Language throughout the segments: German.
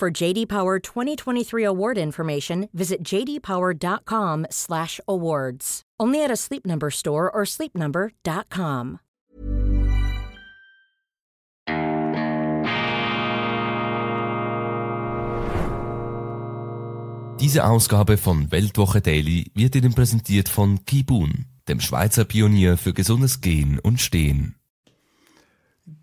For JD Power 2023 award information, visit jdpower.com/awards. Only at a Sleep Number store or sleepnumber.com. Diese Ausgabe von Weltwoche Daily wird Ihnen präsentiert von Kibun, dem Schweizer Pionier für gesundes Gehen und Stehen.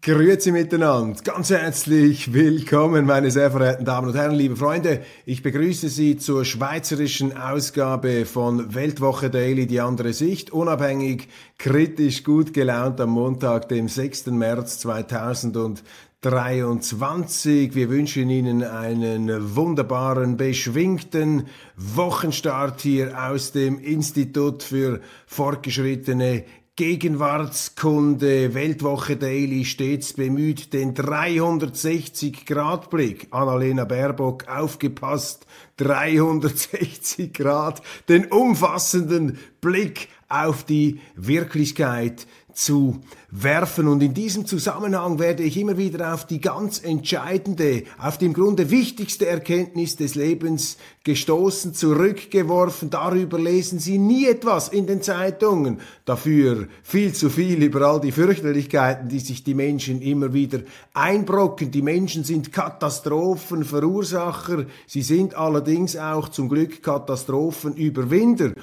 Grüezi miteinander, ganz herzlich willkommen, meine sehr verehrten Damen und Herren, liebe Freunde. Ich begrüße Sie zur schweizerischen Ausgabe von Weltwoche Daily, die andere Sicht, unabhängig, kritisch, gut gelaunt am Montag, dem 6. März 2000 23. Wir wünschen Ihnen einen wunderbaren, beschwingten Wochenstart hier aus dem Institut für fortgeschrittene Gegenwartskunde, Weltwoche Daily stets bemüht, den 360-Grad-Blick, Annalena Baerbock, aufgepasst, 360 Grad, den umfassenden Blick auf die Wirklichkeit zu werfen. Und in diesem Zusammenhang werde ich immer wieder auf die ganz entscheidende, auf die im Grunde wichtigste Erkenntnis des Lebens gestoßen, zurückgeworfen. Darüber lesen Sie nie etwas in den Zeitungen. Dafür viel zu viel über all die Fürchterlichkeiten, die sich die Menschen immer wieder einbrocken. Die Menschen sind Katastrophenverursacher. Sie sind allerdings auch zum Glück Katastrophenüberwinder.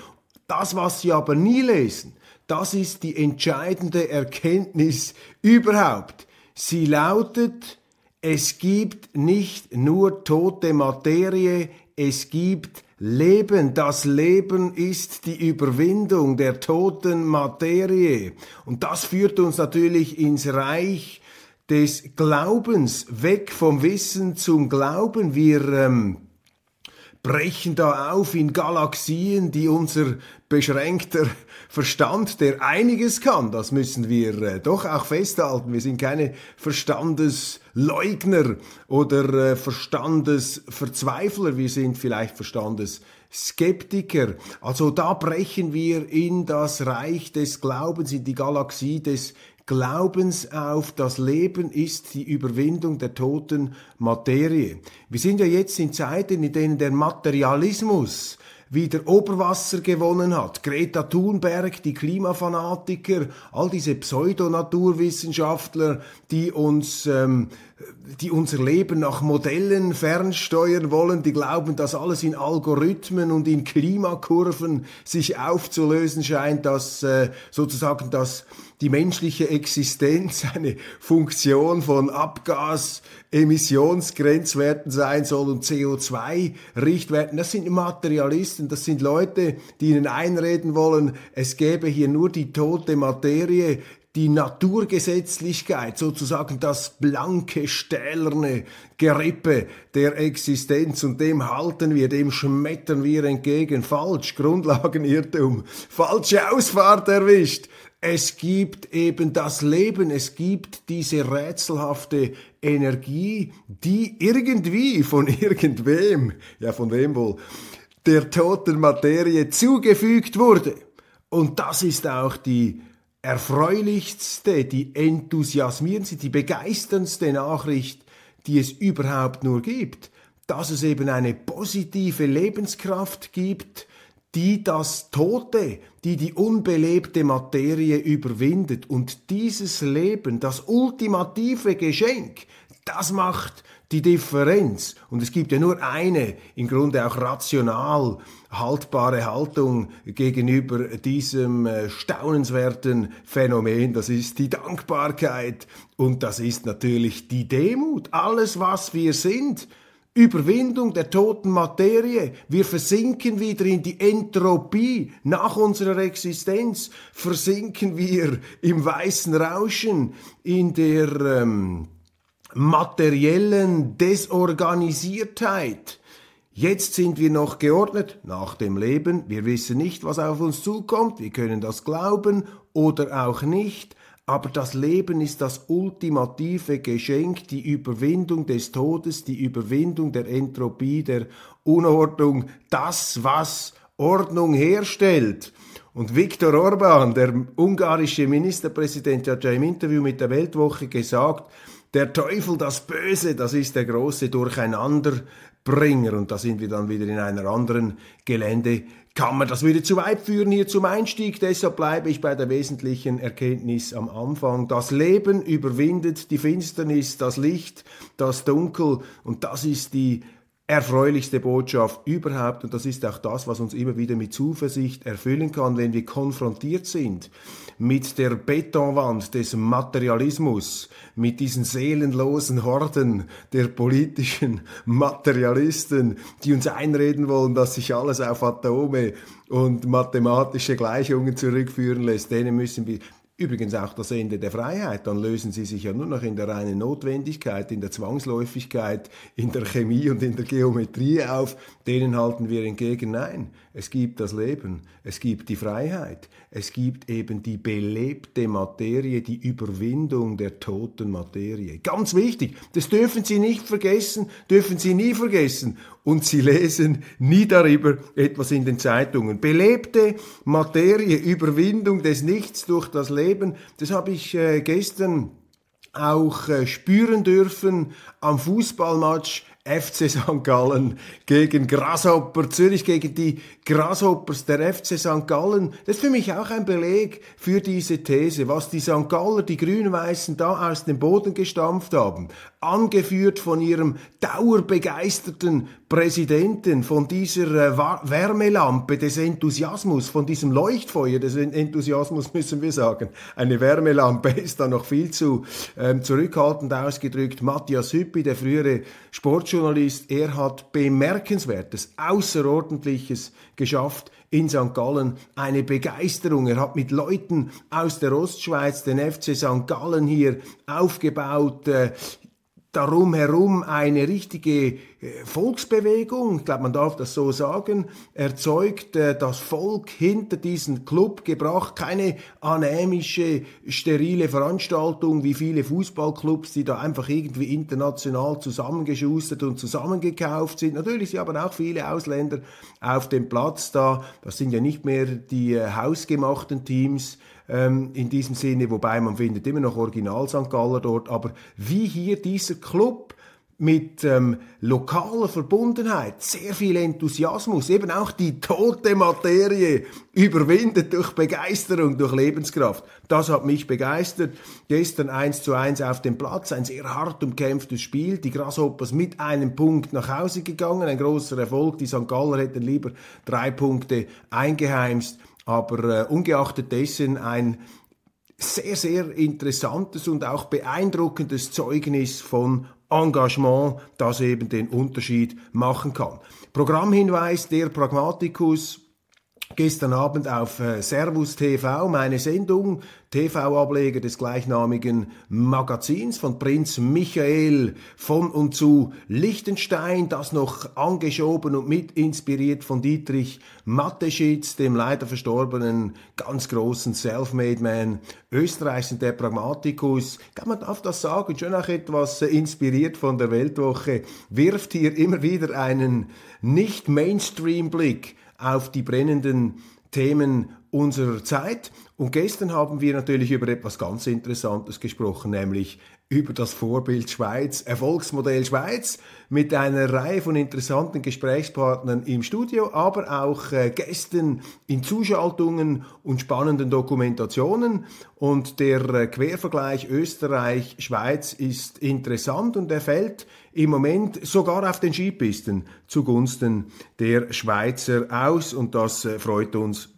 Das, was Sie aber nie lesen, das ist die entscheidende Erkenntnis überhaupt. Sie lautet, es gibt nicht nur tote Materie, es gibt Leben. Das Leben ist die Überwindung der toten Materie. Und das führt uns natürlich ins Reich des Glaubens, weg vom Wissen zum Glauben. Wir ähm, brechen da auf in Galaxien, die unser beschränkter Verstand, der einiges kann, das müssen wir äh, doch auch festhalten. Wir sind keine Verstandesleugner oder äh, Verstandesverzweifler, wir sind vielleicht Verstandesskeptiker. Also da brechen wir in das Reich des Glaubens, in die Galaxie des Glaubens auf, das Leben ist die Überwindung der toten Materie. Wir sind ja jetzt in Zeiten, in denen der Materialismus wieder Oberwasser gewonnen hat. Greta Thunberg, die Klimafanatiker, all diese Pseudonaturwissenschaftler, die uns, ähm, die unser Leben nach Modellen fernsteuern wollen, die glauben, dass alles in Algorithmen und in Klimakurven sich aufzulösen scheint, dass äh, sozusagen das die menschliche Existenz eine Funktion von Abgasemissionsgrenzwerten sein soll und CO2-Richtwerten. Das sind Materialisten, das sind Leute, die ihnen einreden wollen, es gäbe hier nur die tote Materie, die Naturgesetzlichkeit, sozusagen das blanke, stählerne Gerippe der Existenz und dem halten wir, dem schmettern wir entgegen. Falsch, Grundlagenirrtum, falsche Ausfahrt erwischt. Es gibt eben das Leben, es gibt diese rätselhafte Energie, die irgendwie von irgendwem, ja von wem wohl, der toten Materie zugefügt wurde. Und das ist auch die erfreulichste, die enthusiasmierendste, die begeisterndste Nachricht, die es überhaupt nur gibt, dass es eben eine positive Lebenskraft gibt, die das Tote, die die unbelebte Materie überwindet. Und dieses Leben, das ultimative Geschenk, das macht die Differenz. Und es gibt ja nur eine, im Grunde auch rational haltbare Haltung gegenüber diesem äh, staunenswerten Phänomen. Das ist die Dankbarkeit und das ist natürlich die Demut. Alles, was wir sind, Überwindung der toten Materie. Wir versinken wieder in die Entropie. Nach unserer Existenz versinken wir im weißen Rauschen, in der ähm, materiellen Desorganisiertheit. Jetzt sind wir noch geordnet nach dem Leben. Wir wissen nicht, was auf uns zukommt. Wir können das glauben oder auch nicht. Aber das Leben ist das ultimative Geschenk, die Überwindung des Todes, die Überwindung der Entropie, der Unordnung, das, was Ordnung herstellt. Und Viktor Orban, der ungarische Ministerpräsident, hat ja im Interview mit der Weltwoche gesagt, der Teufel, das Böse, das ist der große Durcheinanderbringer. Und da sind wir dann wieder in einer anderen Gelände Kammer. Das würde zu weit führen hier zum Einstieg, deshalb bleibe ich bei der wesentlichen Erkenntnis am Anfang. Das Leben überwindet die Finsternis, das Licht, das Dunkel und das ist die erfreulichste Botschaft überhaupt. Und das ist auch das, was uns immer wieder mit Zuversicht erfüllen kann, wenn wir konfrontiert sind mit der Betonwand des Materialismus, mit diesen seelenlosen Horden der politischen Materialisten, die uns einreden wollen, dass sich alles auf Atome und mathematische Gleichungen zurückführen lässt, denen müssen wir Übrigens auch das Ende der Freiheit, dann lösen sie sich ja nur noch in der reinen Notwendigkeit, in der Zwangsläufigkeit, in der Chemie und in der Geometrie auf. Denen halten wir entgegen, nein, es gibt das Leben, es gibt die Freiheit, es gibt eben die belebte Materie, die Überwindung der toten Materie. Ganz wichtig, das dürfen Sie nicht vergessen, dürfen Sie nie vergessen. Und Sie lesen nie darüber etwas in den Zeitungen. Belebte Materie, Überwindung des Nichts durch das Leben, das habe ich äh, gestern auch äh, spüren dürfen am Fußballmatch FC St. Gallen gegen Grasshopper, Zürich gegen die Grasshoppers der FC St. Gallen. Das ist für mich auch ein Beleg für diese These, was die St. Galler, die Grün-Weißen da aus dem Boden gestampft haben, angeführt von ihrem dauerbegeisterten Präsidenten, von dieser äh, Wärmelampe des Enthusiasmus, von diesem Leuchtfeuer des Enthusiasmus müssen wir sagen. Eine Wärmelampe ist da noch viel zu ähm, zurückhaltend ausgedrückt. Matthias Hüppi, der frühere Sportjournalist, er hat bemerkenswertes, außerordentliches geschafft in St. Gallen. Eine Begeisterung. Er hat mit Leuten aus der Ostschweiz den FC St. Gallen hier aufgebaut. Darum herum eine richtige äh, Volksbewegung, ich glaube, man darf das so sagen, erzeugt äh, das Volk hinter diesen Club gebracht, keine anämische, sterile Veranstaltung wie viele Fußballclubs, die da einfach irgendwie international zusammengeschustert und zusammengekauft sind. Natürlich sind aber auch viele Ausländer auf dem Platz da. Das sind ja nicht mehr die äh, hausgemachten Teams, ähm, in diesem Sinne, wobei man findet immer noch Original St. Galler dort, aber wie hier dieser Club mit ähm, lokaler Verbundenheit, sehr viel Enthusiasmus, eben auch die tote Materie überwindet durch Begeisterung, durch Lebenskraft. Das hat mich begeistert. Gestern eins zu eins auf dem Platz, ein sehr hart umkämpftes Spiel. Die Grasshoppers mit einem Punkt nach Hause gegangen, ein großer Erfolg. Die St. Galler hätten lieber drei Punkte eingeheimst. Aber äh, ungeachtet dessen ein sehr, sehr interessantes und auch beeindruckendes Zeugnis von Engagement, das eben den Unterschied machen kann. Programmhinweis der Pragmaticus gestern Abend auf äh, Servus TV, meine Sendung, TV-Ableger des gleichnamigen Magazins von Prinz Michael von und zu Liechtenstein, das noch angeschoben und mit inspiriert von Dietrich Mateschitz, dem leider verstorbenen ganz großen Selfmade-Man Österreichs und der Pragmatikus. Kann man darf das sagen, schon auch etwas äh, inspiriert von der Weltwoche, wirft hier immer wieder einen nicht Mainstream-Blick auf die brennenden Themen unserer Zeit. Und gestern haben wir natürlich über etwas ganz Interessantes gesprochen, nämlich über das Vorbild Schweiz, Erfolgsmodell Schweiz, mit einer Reihe von interessanten Gesprächspartnern im Studio, aber auch äh, Gästen in Zuschaltungen und spannenden Dokumentationen. Und der äh, Quervergleich Österreich-Schweiz ist interessant und er fällt im Moment sogar auf den Skipisten zugunsten der Schweizer aus und das äh, freut uns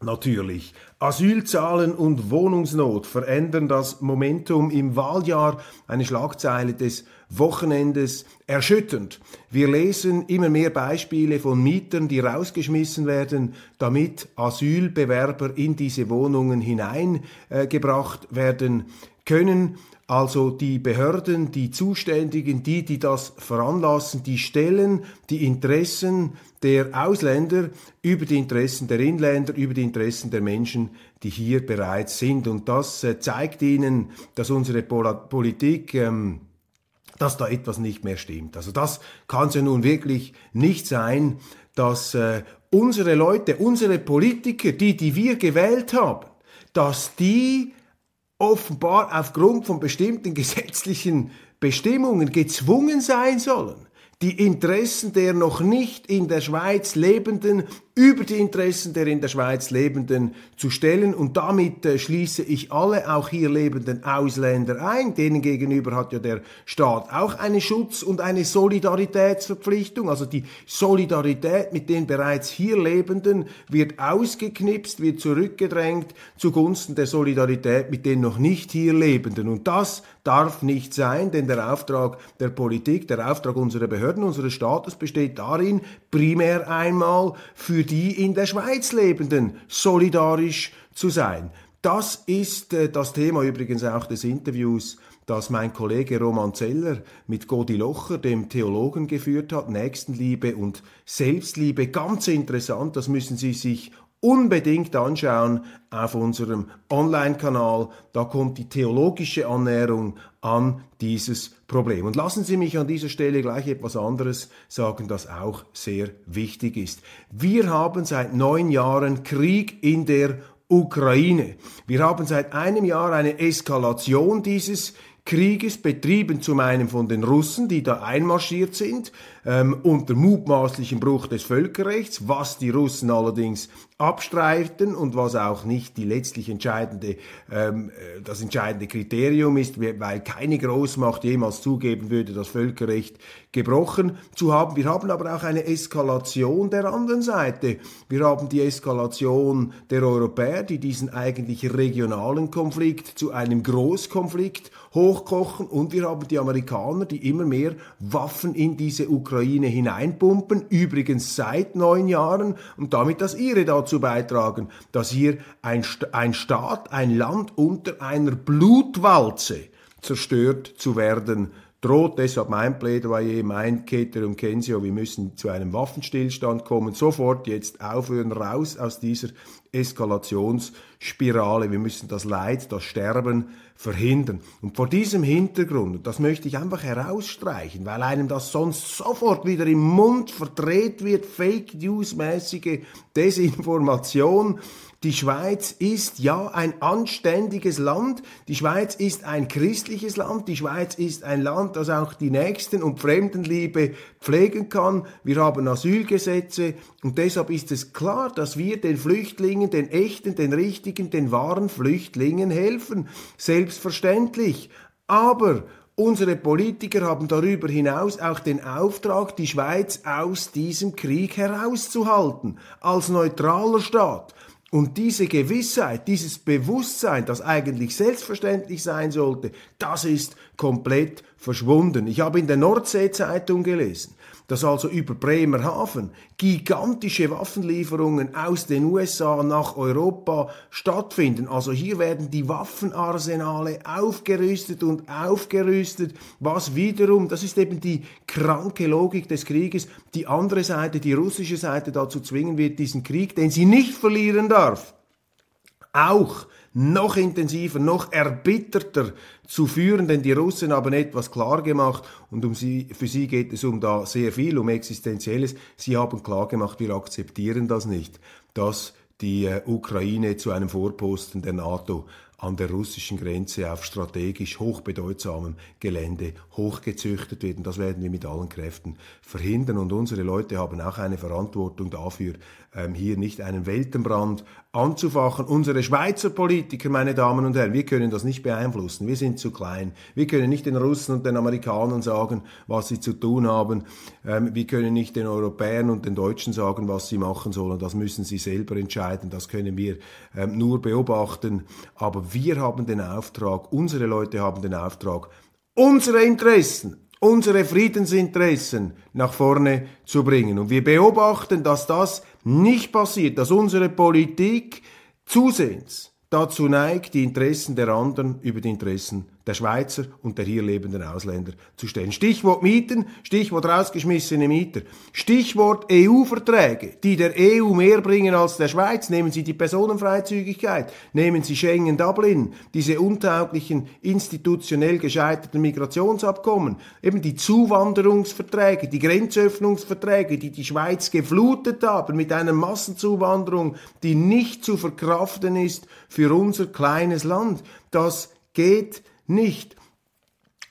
natürlich. Asylzahlen und Wohnungsnot verändern das Momentum im Wahljahr. Eine Schlagzeile des Wochenendes erschütternd. Wir lesen immer mehr Beispiele von Mietern, die rausgeschmissen werden, damit Asylbewerber in diese Wohnungen hineingebracht äh, werden können. Also die Behörden, die Zuständigen, die, die das veranlassen, die stellen die Interessen der Ausländer über die Interessen der Inländer, über die Interessen der Menschen, die hier bereits sind. Und das äh, zeigt ihnen, dass unsere Politik ähm, dass da etwas nicht mehr stimmt. Also das kann es ja nun wirklich nicht sein, dass äh, unsere Leute, unsere Politiker, die, die wir gewählt haben, dass die offenbar aufgrund von bestimmten gesetzlichen Bestimmungen gezwungen sein sollen, die Interessen der noch nicht in der Schweiz Lebenden über die Interessen der in der Schweiz Lebenden zu stellen. Und damit äh, schließe ich alle auch hier lebenden Ausländer ein. Denen gegenüber hat ja der Staat auch eine Schutz- und eine Solidaritätsverpflichtung. Also die Solidarität mit den bereits hier Lebenden wird ausgeknipst, wird zurückgedrängt zugunsten der Solidarität mit den noch nicht hier Lebenden. Und das darf nicht sein, denn der Auftrag der Politik, der Auftrag unserer Behörden, unseres Staates besteht darin, primär einmal für die in der Schweiz Lebenden solidarisch zu sein. Das ist äh, das Thema übrigens auch des Interviews, das mein Kollege Roman Zeller mit Godi Locher, dem Theologen, geführt hat. Nächstenliebe und Selbstliebe. Ganz interessant, das müssen Sie sich unbedingt anschauen auf unserem Online-Kanal. Da kommt die theologische Annäherung an dieses Problem. Und lassen Sie mich an dieser Stelle gleich etwas anderes sagen, das auch sehr wichtig ist. Wir haben seit neun Jahren Krieg in der Ukraine. Wir haben seit einem Jahr eine Eskalation dieses Krieges, betrieben zum einen von den Russen, die da einmarschiert sind, ähm, unter mutmaßlichem Bruch des Völkerrechts, was die Russen allerdings abstreiten und was auch nicht die letztlich entscheidende, ähm, äh, das entscheidende Kriterium ist, weil keine Großmacht jemals zugeben würde, das Völkerrecht gebrochen zu haben. Wir haben aber auch eine Eskalation der anderen Seite. Wir haben die Eskalation der Europäer, die diesen eigentlich regionalen Konflikt zu einem Großkonflikt hochkochen und wir haben die Amerikaner, die immer mehr Waffen in diese Ukraine hineinpumpen, übrigens seit neun Jahren und damit das ihre dazu dazu beitragen, dass hier ein, ein Staat, ein Land unter einer Blutwalze zerstört zu werden droht. Deshalb mein Plädoyer, mein Keter und Kensio, wir müssen zu einem Waffenstillstand kommen, sofort jetzt aufhören, raus aus dieser Eskalationsspirale. Wir müssen das Leid, das Sterben verhindern. Und vor diesem Hintergrund, das möchte ich einfach herausstreichen, weil einem das sonst sofort wieder im Mund verdreht wird, Fake News-mäßige Desinformation, die Schweiz ist ja ein anständiges Land. Die Schweiz ist ein christliches Land. Die Schweiz ist ein Land, das auch die Nächsten- und Fremdenliebe pflegen kann. Wir haben Asylgesetze und deshalb ist es klar, dass wir den Flüchtlingen, den echten, den richtigen, den wahren Flüchtlingen helfen. Selbstverständlich. Aber Unsere Politiker haben darüber hinaus auch den Auftrag, die Schweiz aus diesem Krieg herauszuhalten, als neutraler Staat. Und diese Gewissheit, dieses Bewusstsein, das eigentlich selbstverständlich sein sollte, das ist komplett verschwunden. Ich habe in der Nordsee-Zeitung gelesen, dass also über Bremerhaven. Gigantische Waffenlieferungen aus den USA nach Europa stattfinden. Also hier werden die Waffenarsenale aufgerüstet und aufgerüstet, was wiederum, das ist eben die kranke Logik des Krieges, die andere Seite, die russische Seite dazu zwingen wird, diesen Krieg, den sie nicht verlieren darf, auch noch intensiver, noch erbitterter zu führen, denn die Russen haben etwas klar gemacht und um sie, für sie geht es um da sehr viel, um Existenzielles. Sie haben klar gemacht, wir akzeptieren das nicht, dass die äh, Ukraine zu einem Vorposten der NATO an der russischen Grenze auf strategisch hochbedeutsamem Gelände hochgezüchtet wird. Und das werden wir mit allen Kräften verhindern. Und unsere Leute haben auch eine Verantwortung dafür, ähm, hier nicht einen Weltenbrand anzufachen. Unsere Schweizer Politiker, meine Damen und Herren, wir können das nicht beeinflussen. Wir sind zu klein. Wir können nicht den Russen und den Amerikanern sagen, was sie zu tun haben. Ähm, wir können nicht den Europäern und den Deutschen sagen, was sie machen sollen. Das müssen sie selber entscheiden. Das können wir ähm, nur beobachten. Aber wir haben den Auftrag, unsere Leute haben den Auftrag, unsere Interessen unsere Friedensinteressen nach vorne zu bringen. Und wir beobachten, dass das nicht passiert, dass unsere Politik zusehends dazu neigt, die Interessen der anderen über die Interessen der Schweizer und der hier lebenden Ausländer zu stellen. Stichwort Mieten, Stichwort rausgeschmissene Mieter, Stichwort EU-Verträge, die der EU mehr bringen als der Schweiz. Nehmen Sie die Personenfreizügigkeit, nehmen Sie Schengen-Dublin, diese untauglichen, institutionell gescheiterten Migrationsabkommen, eben die Zuwanderungsverträge, die Grenzöffnungsverträge, die die Schweiz geflutet haben mit einer Massenzuwanderung, die nicht zu verkraften ist für unser kleines Land. Das geht nicht.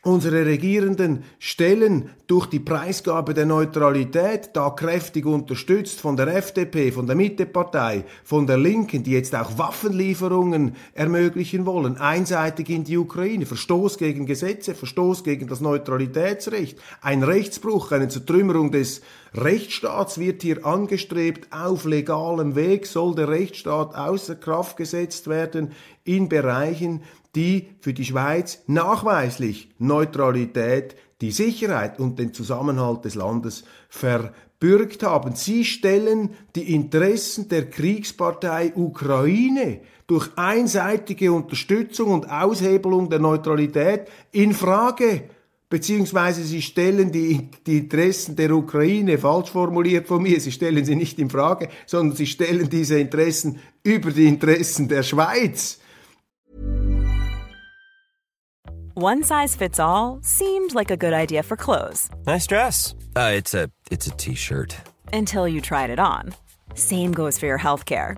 Unsere Regierenden stellen durch die Preisgabe der Neutralität, da kräftig unterstützt von der FDP, von der Mittepartei, von der Linken, die jetzt auch Waffenlieferungen ermöglichen wollen, einseitig in die Ukraine, Verstoß gegen Gesetze, Verstoß gegen das Neutralitätsrecht, ein Rechtsbruch, eine Zertrümmerung des Rechtsstaats wird hier angestrebt. Auf legalem Weg soll der Rechtsstaat außer Kraft gesetzt werden in Bereichen, die für die Schweiz nachweislich Neutralität, die Sicherheit und den Zusammenhalt des Landes verbürgt haben. Sie stellen die Interessen der Kriegspartei Ukraine durch einseitige Unterstützung und Aushebelung der Neutralität in Frage beziehungsweise sie stellen die, die Interessen der Ukraine, falsch formuliert von mir, sie stellen sie nicht in Frage, sondern sie stellen diese Interessen über die Interessen der Schweiz. One size fits all seemed like a good idea for clothes. Nice dress. Uh, it's a it's a t-shirt. Until you tried it on. Same goes for your healthcare.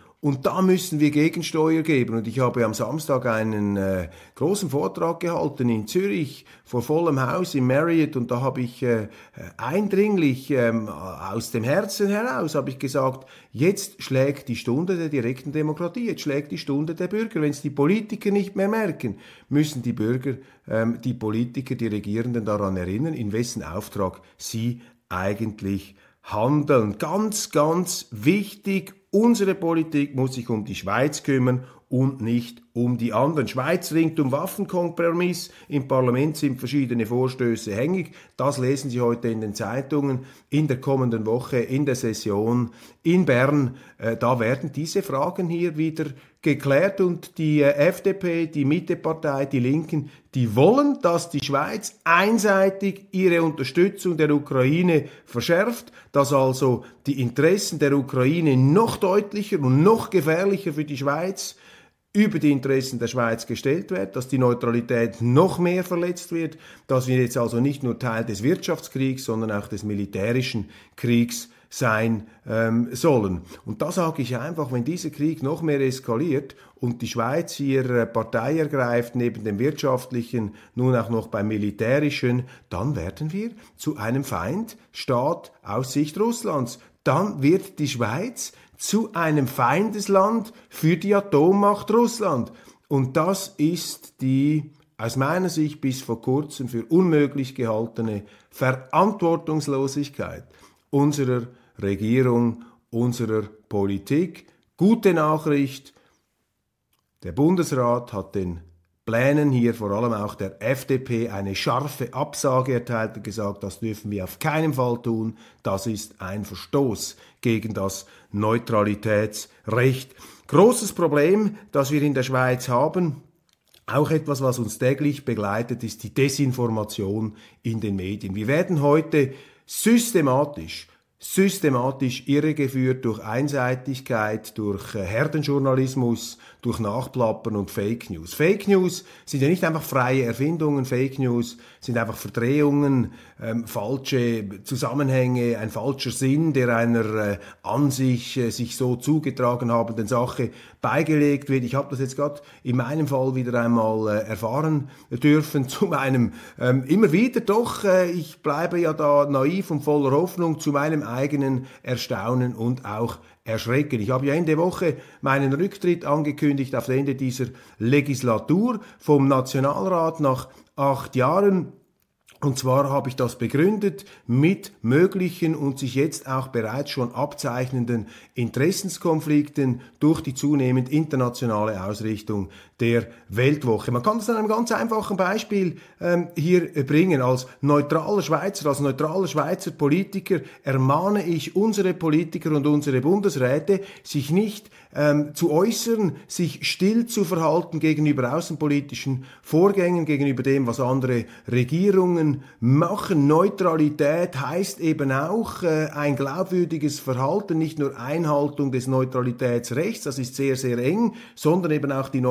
Und da müssen wir Gegensteuer geben. Und ich habe am Samstag einen äh, großen Vortrag gehalten in Zürich vor vollem Haus im Marriott und da habe ich äh, eindringlich ähm, aus dem Herzen heraus habe ich gesagt, jetzt schlägt die Stunde der direkten Demokratie, jetzt schlägt die Stunde der Bürger. Wenn es die Politiker nicht mehr merken, müssen die Bürger, ähm, die Politiker, die Regierenden daran erinnern, in wessen Auftrag sie eigentlich handeln. Ganz, ganz wichtig Unsere Politik muss sich um die Schweiz kümmern und nicht um die anderen. Schweiz ringt um Waffenkompromiss. Im Parlament sind verschiedene Vorstöße hängig. Das lesen Sie heute in den Zeitungen. In der kommenden Woche, in der Session in Bern, äh, da werden diese Fragen hier wieder geklärt und die äh, FDP, die Mittepartei, die Linken, die wollen, dass die Schweiz einseitig ihre Unterstützung der Ukraine verschärft, dass also die Interessen der Ukraine noch deutlicher und noch gefährlicher für die Schweiz über die Interessen der Schweiz gestellt wird, dass die Neutralität noch mehr verletzt wird, dass wir jetzt also nicht nur Teil des Wirtschaftskriegs, sondern auch des militärischen Kriegs sein ähm, sollen. Und da sage ich einfach, wenn dieser Krieg noch mehr eskaliert und die Schweiz hier äh, Partei ergreift, neben dem wirtschaftlichen, nun auch noch beim militärischen, dann werden wir zu einem Feindstaat aus Sicht Russlands. Dann wird die Schweiz zu einem Feindesland für die Atommacht Russland. Und das ist die aus meiner Sicht bis vor kurzem für unmöglich gehaltene Verantwortungslosigkeit unserer Regierung, unserer Politik. Gute Nachricht, der Bundesrat hat den Plänen hier vor allem auch der FDP eine scharfe Absage erteilt und gesagt, das dürfen wir auf keinen Fall tun, das ist ein Verstoß gegen das Neutralitätsrecht. Großes Problem, das wir in der Schweiz haben, auch etwas, was uns täglich begleitet, ist die Desinformation in den Medien. Wir werden heute systematisch systematisch irregeführt durch Einseitigkeit, durch äh, Herdenjournalismus, durch Nachplappern und Fake News. Fake News sind ja nicht einfach freie Erfindungen, Fake News sind einfach Verdrehungen, ähm, falsche Zusammenhänge, ein falscher Sinn, der einer äh, an sich äh, sich so zugetragen habenden Sache beigelegt wird. Ich habe das jetzt gerade in meinem Fall wieder einmal äh, erfahren dürfen, zu meinem ähm, immer wieder doch, äh, ich bleibe ja da naiv und voller Hoffnung, zu meinem eigenen Erstaunen und auch Erschrecken. Ich habe ja Ende Woche meinen Rücktritt angekündigt auf Ende dieser Legislatur vom Nationalrat nach acht Jahren und zwar habe ich das begründet mit möglichen und sich jetzt auch bereits schon abzeichnenden Interessenskonflikten durch die zunehmend internationale Ausrichtung der Weltwoche. Man kann das an einem ganz einfachen Beispiel ähm, hier bringen. Als neutraler Schweizer, als neutraler Schweizer Politiker ermahne ich unsere Politiker und unsere Bundesräte, sich nicht ähm, zu äußern, sich still zu verhalten gegenüber außenpolitischen Vorgängen, gegenüber dem, was andere Regierungen machen. Neutralität heißt eben auch äh, ein glaubwürdiges Verhalten, nicht nur Einhaltung des Neutralitätsrechts, das ist sehr, sehr eng, sondern eben auch die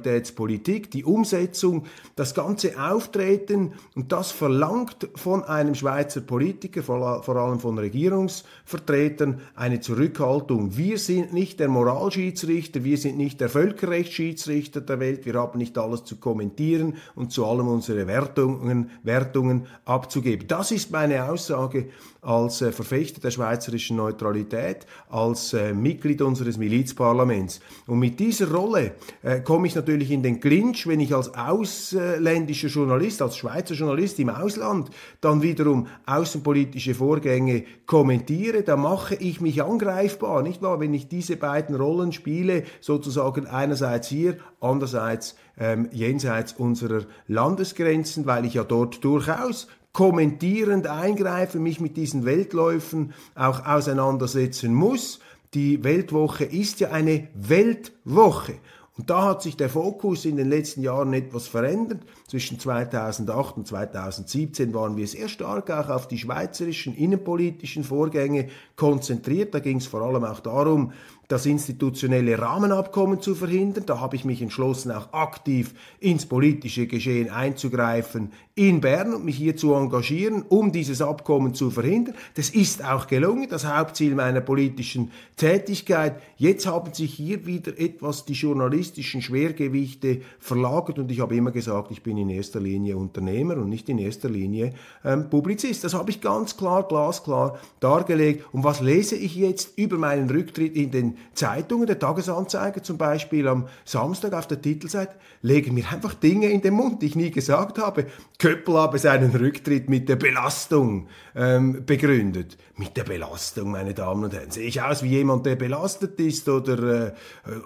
Neutralitätspolitik, die Umsetzung, das ganze Auftreten und das verlangt von einem Schweizer Politiker, vor, allem von Regierungsvertretern, eine Zurückhaltung. Wir sind nicht der Moral Moralschiedsrichter, wir sind nicht der Völkerrechtsschiedsrichter der Welt, wir haben nicht alles zu kommentieren und zu allem unsere Wertungen, Wertungen abzugeben. Das ist meine Aussage als äh, Verfechter der schweizerischen Neutralität, als äh, Mitglied unseres Milizparlaments. Und mit dieser Rolle äh, komme ich natürlich in den Clinch, wenn ich als ausländischer Journalist, als Schweizer Journalist im Ausland dann wiederum außenpolitische Vorgänge kommentiere, da mache ich mich angreifbar, nicht wahr? Wenn ich diese beiden Rollen spiele, sozusagen einerseits hier, andererseits ähm, jenseits unserer Landesgrenzen, weil ich ja dort durchaus kommentierend eingreifen, mich mit diesen Weltläufen auch auseinandersetzen muss. Die Weltwoche ist ja eine Weltwoche. Und da hat sich der Fokus in den letzten Jahren etwas verändert. Zwischen 2008 und 2017 waren wir sehr stark auch auf die schweizerischen innenpolitischen Vorgänge konzentriert. Da ging es vor allem auch darum, das institutionelle Rahmenabkommen zu verhindern. Da habe ich mich entschlossen, auch aktiv ins politische Geschehen einzugreifen in Bern und mich hier zu engagieren, um dieses Abkommen zu verhindern. Das ist auch gelungen, das Hauptziel meiner politischen Tätigkeit. Jetzt haben sich hier wieder etwas die journalistischen Schwergewichte verlagert und ich habe immer gesagt, ich bin in erster Linie Unternehmer und nicht in erster Linie ähm, Publizist. Das habe ich ganz klar, glasklar dargelegt. Und was lese ich jetzt über meinen Rücktritt in den Zeitungen, der Tagesanzeiger zum Beispiel am Samstag auf der Titelseite, legen mir einfach Dinge in den Mund, die ich nie gesagt habe. Köppel habe seinen Rücktritt mit der Belastung ähm, begründet. Mit der Belastung, meine Damen und Herren. Sehe ich aus wie jemand, der belastet ist oder, äh,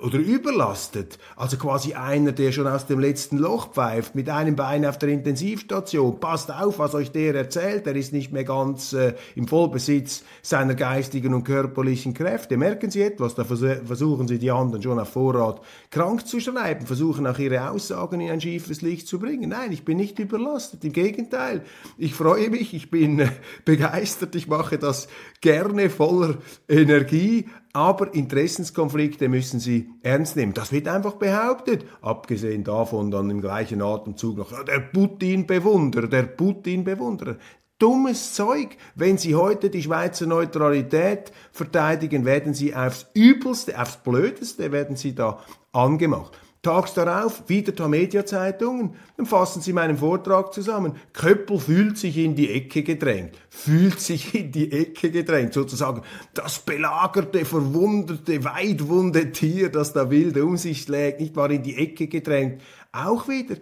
oder überlastet? Also quasi einer, der schon aus dem letzten Loch pfeift, mit einem Bein auf der Intensivstation. Passt auf, was euch der erzählt. Er ist nicht mehr ganz äh, im Vollbesitz seiner geistigen und körperlichen Kräfte. Merken Sie etwas? Da versuchen Sie die anderen schon auf Vorrat krank zu schreiben, versuchen auch ihre Aussagen in ein schiefes Licht zu bringen. Nein, ich bin nicht überlastet. Im Gegenteil, ich freue mich, ich bin äh, begeistert, ich mache das gerne voller Energie, aber Interessenskonflikte müssen Sie ernst nehmen. Das wird einfach behauptet. Abgesehen davon dann im gleichen Atemzug noch der Putin-Bewunderer, der Putin-Bewunderer dummes Zeug. Wenn Sie heute die Schweizer Neutralität verteidigen, werden Sie aufs Übelste, aufs Blödeste, werden Sie da angemacht. Tags darauf, wieder Tamedia-Zeitungen, dann fassen Sie meinen Vortrag zusammen. Köppel fühlt sich in die Ecke gedrängt. Fühlt sich in die Ecke gedrängt. Sozusagen das belagerte, verwundete, weitwunde Tier, das da wild um sich schlägt, nicht wahr, in die Ecke gedrängt. Auch wieder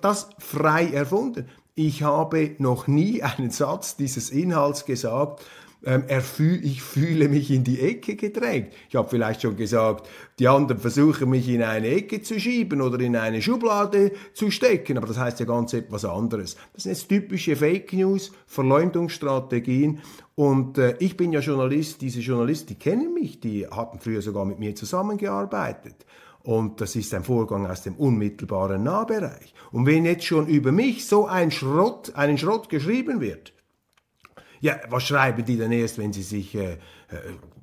das frei erfunden. Ich habe noch nie einen Satz dieses Inhalts gesagt, ähm, fühl, ich fühle mich in die Ecke gedrängt. Ich habe vielleicht schon gesagt, die anderen versuchen mich in eine Ecke zu schieben oder in eine Schublade zu stecken, aber das heißt ja ganz etwas anderes. Das sind jetzt typische Fake News, Verleumdungsstrategien und äh, ich bin ja Journalist, diese Journalisten, die kennen mich, die hatten früher sogar mit mir zusammengearbeitet. Und das ist ein Vorgang aus dem unmittelbaren Nahbereich. Und wenn jetzt schon über mich so ein Schrott, einen Schrott geschrieben wird, ja, was schreiben die denn erst, wenn sie sich äh, äh,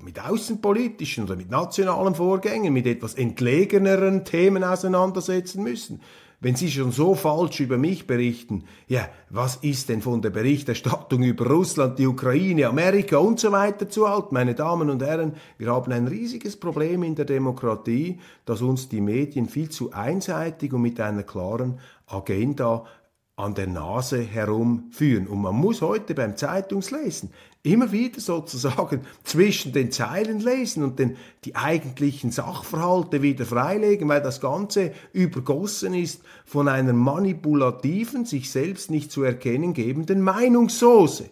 mit außenpolitischen oder mit nationalen Vorgängen, mit etwas entlegeneren Themen auseinandersetzen müssen. Wenn Sie schon so falsch über mich berichten, ja, was ist denn von der Berichterstattung über Russland, die Ukraine, Amerika und so weiter zu halten? Meine Damen und Herren, wir haben ein riesiges Problem in der Demokratie, dass uns die Medien viel zu einseitig und mit einer klaren Agenda an der Nase herumführen. Und man muss heute beim Zeitungslesen immer wieder sozusagen zwischen den Zeilen lesen und den, die eigentlichen Sachverhalte wieder freilegen, weil das Ganze übergossen ist von einer manipulativen, sich selbst nicht zu erkennen gebenden Meinungssoße.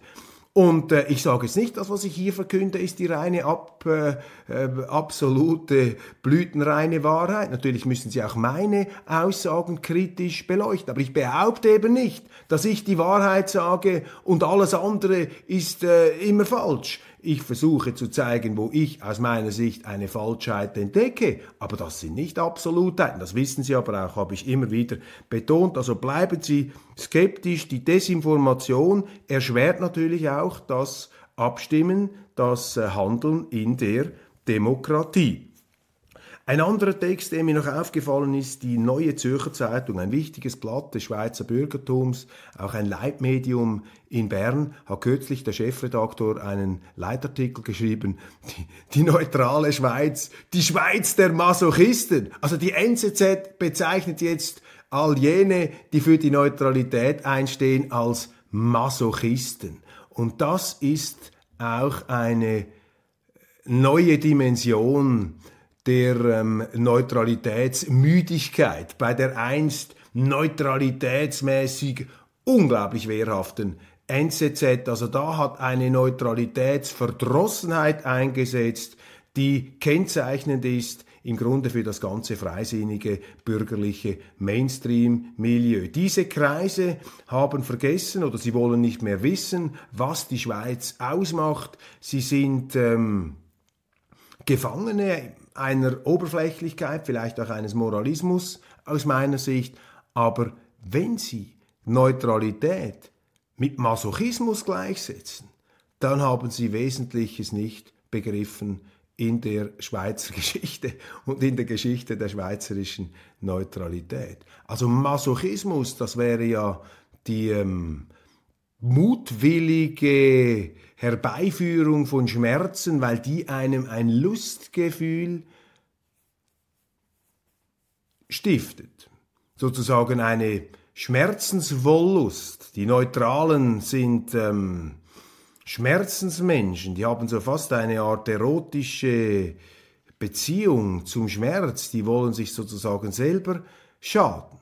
Und äh, ich sage jetzt nicht, das, was ich hier verkünde, ist die reine ab, äh, äh, absolute blütenreine Wahrheit. Natürlich müssen Sie auch meine Aussagen kritisch beleuchten. Aber ich behaupte eben nicht, dass ich die Wahrheit sage und alles andere ist äh, immer falsch. Ich versuche zu zeigen, wo ich aus meiner Sicht eine Falschheit entdecke, aber das sind nicht Absolutheiten. Das wissen Sie aber auch, habe ich immer wieder betont. Also bleiben Sie skeptisch. Die Desinformation erschwert natürlich auch das Abstimmen, das äh, Handeln in der Demokratie. Ein anderer Text, der mir noch aufgefallen ist, die Neue Zürcher Zeitung, ein wichtiges Blatt des Schweizer Bürgertums, auch ein Leitmedium in Bern, hat kürzlich der Chefredaktor einen Leitartikel geschrieben, die, die neutrale Schweiz, die Schweiz der Masochisten. Also die NZZ bezeichnet jetzt all jene, die für die Neutralität einstehen, als Masochisten. Und das ist auch eine neue Dimension der ähm, Neutralitätsmüdigkeit, bei der einst neutralitätsmäßig unglaublich wehrhaften NZZ. Also da hat eine Neutralitätsverdrossenheit eingesetzt, die kennzeichnend ist im Grunde für das ganze freisinnige bürgerliche Mainstream-Milieu. Diese Kreise haben vergessen oder sie wollen nicht mehr wissen, was die Schweiz ausmacht. Sie sind ähm, Gefangene einer Oberflächlichkeit, vielleicht auch eines Moralismus aus meiner Sicht, aber wenn Sie Neutralität mit Masochismus gleichsetzen, dann haben Sie Wesentliches nicht begriffen in der Schweizer Geschichte und in der Geschichte der schweizerischen Neutralität. Also Masochismus, das wäre ja die ähm, mutwillige Herbeiführung von Schmerzen, weil die einem ein Lustgefühl stiftet. Sozusagen eine Schmerzenswollust. Die Neutralen sind ähm, Schmerzensmenschen, die haben so fast eine Art erotische Beziehung zum Schmerz, die wollen sich sozusagen selber schaden.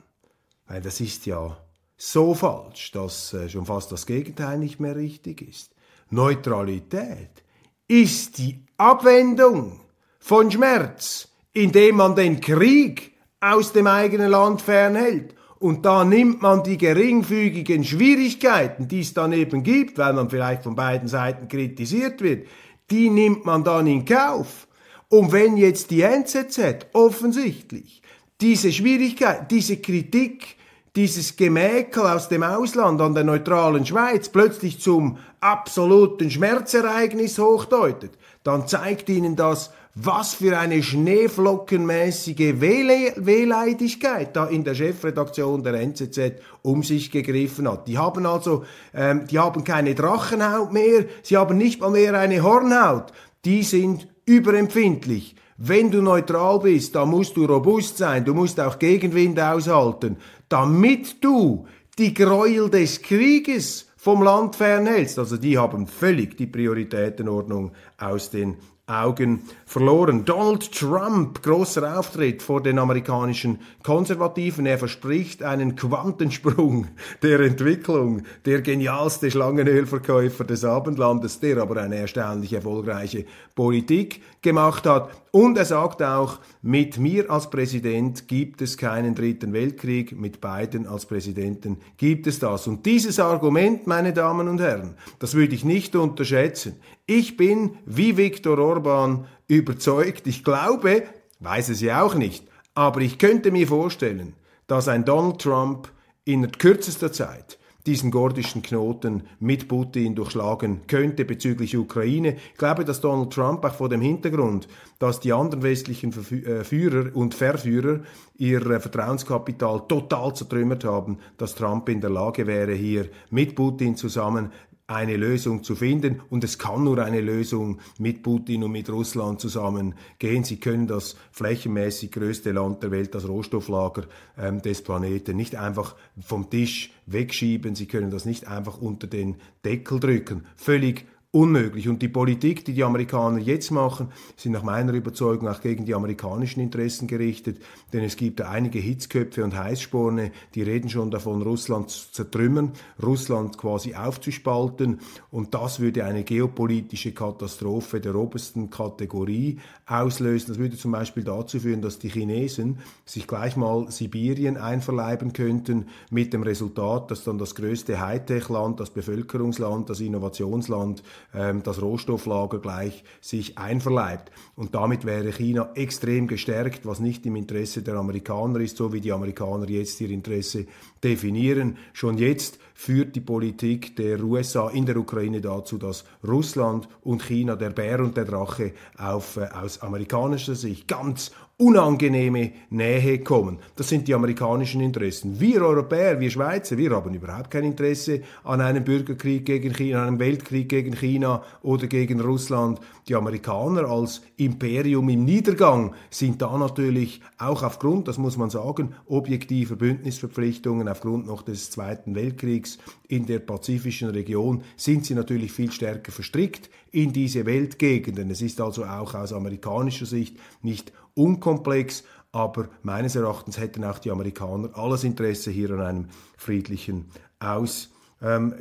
Weil das ist ja so falsch, dass äh, schon fast das Gegenteil nicht mehr richtig ist. Neutralität ist die Abwendung von Schmerz, indem man den Krieg aus dem eigenen Land fernhält. Und da nimmt man die geringfügigen Schwierigkeiten, die es dann eben gibt, weil man vielleicht von beiden Seiten kritisiert wird, die nimmt man dann in Kauf. Und wenn jetzt die NZZ offensichtlich diese Schwierigkeit, diese Kritik dieses Gemäkel aus dem Ausland an der neutralen Schweiz plötzlich zum absoluten Schmerzereignis hochdeutet, dann zeigt ihnen das, was für eine schneeflockenmäßige Wehleidigkeit da in der Chefredaktion der NZZ um sich gegriffen hat. Die haben also, ähm, die haben keine Drachenhaut mehr, sie haben nicht mal mehr eine Hornhaut. Die sind überempfindlich wenn du neutral bist, dann musst du robust sein, du musst auch Gegenwind aushalten, damit du die Gräuel des Krieges vom Land fernhältst. Also die haben völlig die Prioritätenordnung aus den Augen verloren. Donald Trump, großer Auftritt vor den amerikanischen Konservativen. Er verspricht einen Quantensprung der Entwicklung, der genialste Schlangenölverkäufer des Abendlandes, der aber eine erstaunlich erfolgreiche Politik gemacht hat. Und er sagt auch, mit mir als Präsident gibt es keinen dritten Weltkrieg, mit Biden als Präsidenten gibt es das. Und dieses Argument, meine Damen und Herren, das würde ich nicht unterschätzen. Ich bin, wie Viktor Orban, überzeugt, ich glaube, weiß es ja auch nicht, aber ich könnte mir vorstellen, dass ein Donald Trump in kürzester Zeit diesen gordischen Knoten mit Putin durchschlagen könnte bezüglich Ukraine. Ich glaube, dass Donald Trump auch vor dem Hintergrund, dass die anderen westlichen äh, Führer und Verführer ihr äh, Vertrauenskapital total zertrümmert haben, dass Trump in der Lage wäre, hier mit Putin zusammen eine Lösung zu finden. Und es kann nur eine Lösung mit Putin und mit Russland zusammen gehen. Sie können das flächenmäßig größte Land der Welt, das Rohstofflager ähm, des Planeten, nicht einfach vom Tisch wegschieben. Sie können das nicht einfach unter den Deckel drücken. Völlig unmöglich. Und die Politik, die die Amerikaner jetzt machen, sind nach meiner Überzeugung auch gegen die amerikanischen Interessen gerichtet, denn es gibt einige Hitzköpfe und Heißsporne, die reden schon davon, Russland zu zertrümmern, Russland quasi aufzuspalten und das würde eine geopolitische Katastrophe der obersten Kategorie auslösen. Das würde zum Beispiel dazu führen, dass die Chinesen sich gleich mal Sibirien einverleiben könnten, mit dem Resultat, dass dann das größte Hightech-Land, das Bevölkerungsland, das Innovationsland das Rohstofflager gleich sich einverleibt. Und damit wäre China extrem gestärkt, was nicht im Interesse der Amerikaner ist, so wie die Amerikaner jetzt ihr Interesse definieren. Schon jetzt führt die Politik der USA in der Ukraine dazu, dass Russland und China, der Bär und der Drache, auf, äh, aus amerikanischer Sicht ganz unangenehme Nähe kommen. Das sind die amerikanischen Interessen. Wir Europäer, wir Schweizer, wir haben überhaupt kein Interesse an einem Bürgerkrieg gegen China, an einem Weltkrieg gegen China oder gegen Russland. Die Amerikaner als Imperium im Niedergang sind da natürlich auch aufgrund, das muss man sagen, objektiver Bündnisverpflichtungen, aufgrund noch des Zweiten Weltkriegs in der pazifischen Region, sind sie natürlich viel stärker verstrickt in diese Weltgegenden. Es ist also auch aus amerikanischer Sicht nicht unkomplex, aber meines Erachtens hätten auch die Amerikaner alles Interesse hier an einem friedlichen Ausgleich. Ähm,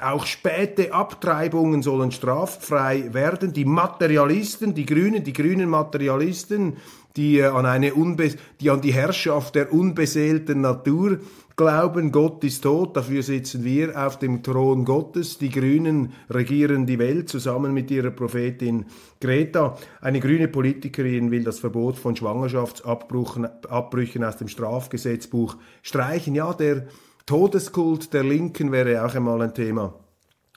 auch späte Abtreibungen sollen straffrei werden. Die Materialisten, die Grünen, die grünen Materialisten, die, äh, an, eine Unbe die an die Herrschaft der unbeseelten Natur glauben, Gott ist tot, dafür sitzen wir auf dem Thron Gottes. Die Grünen regieren die Welt zusammen mit ihrer Prophetin Greta. Eine grüne Politikerin will das Verbot von Schwangerschaftsabbrüchen aus dem Strafgesetzbuch streichen. Ja, der Todeskult der Linken wäre auch einmal ein Thema,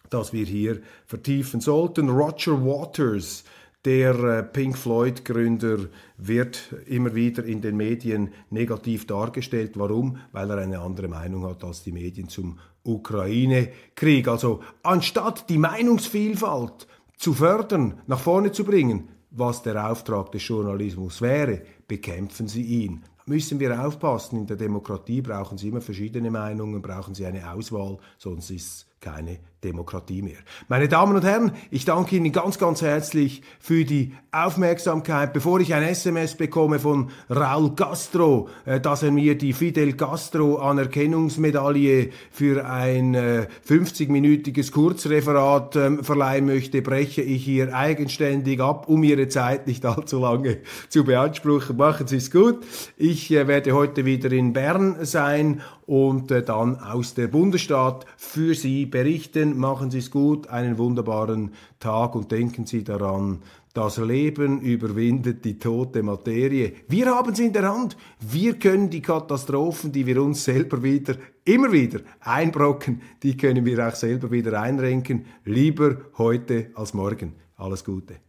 das wir hier vertiefen sollten. Roger Waters, der äh, Pink Floyd-Gründer wird immer wieder in den Medien negativ dargestellt. Warum? Weil er eine andere Meinung hat als die Medien zum Ukraine-Krieg. Also anstatt die Meinungsvielfalt zu fördern, nach vorne zu bringen, was der Auftrag des Journalismus wäre, bekämpfen sie ihn. Da müssen wir aufpassen. In der Demokratie brauchen Sie immer verschiedene Meinungen, brauchen Sie eine Auswahl, sonst ist es keine Demokratie mehr. Meine Damen und Herren, ich danke Ihnen ganz, ganz herzlich für die Aufmerksamkeit. Bevor ich ein SMS bekomme von Raul Castro, äh, dass er mir die Fidel Castro Anerkennungsmedaille für ein äh, 50-minütiges Kurzreferat äh, verleihen möchte, breche ich hier eigenständig ab, um Ihre Zeit nicht allzu lange zu beanspruchen. Machen Sie es gut. Ich äh, werde heute wieder in Bern sein und äh, dann aus der Bundesstaat für Sie berichten. Machen Sie es gut, einen wunderbaren Tag und denken Sie daran, das Leben überwindet die tote Materie. Wir haben es in der Hand. Wir können die Katastrophen, die wir uns selber wieder, immer wieder einbrocken, die können wir auch selber wieder einrenken. Lieber heute als morgen. Alles Gute.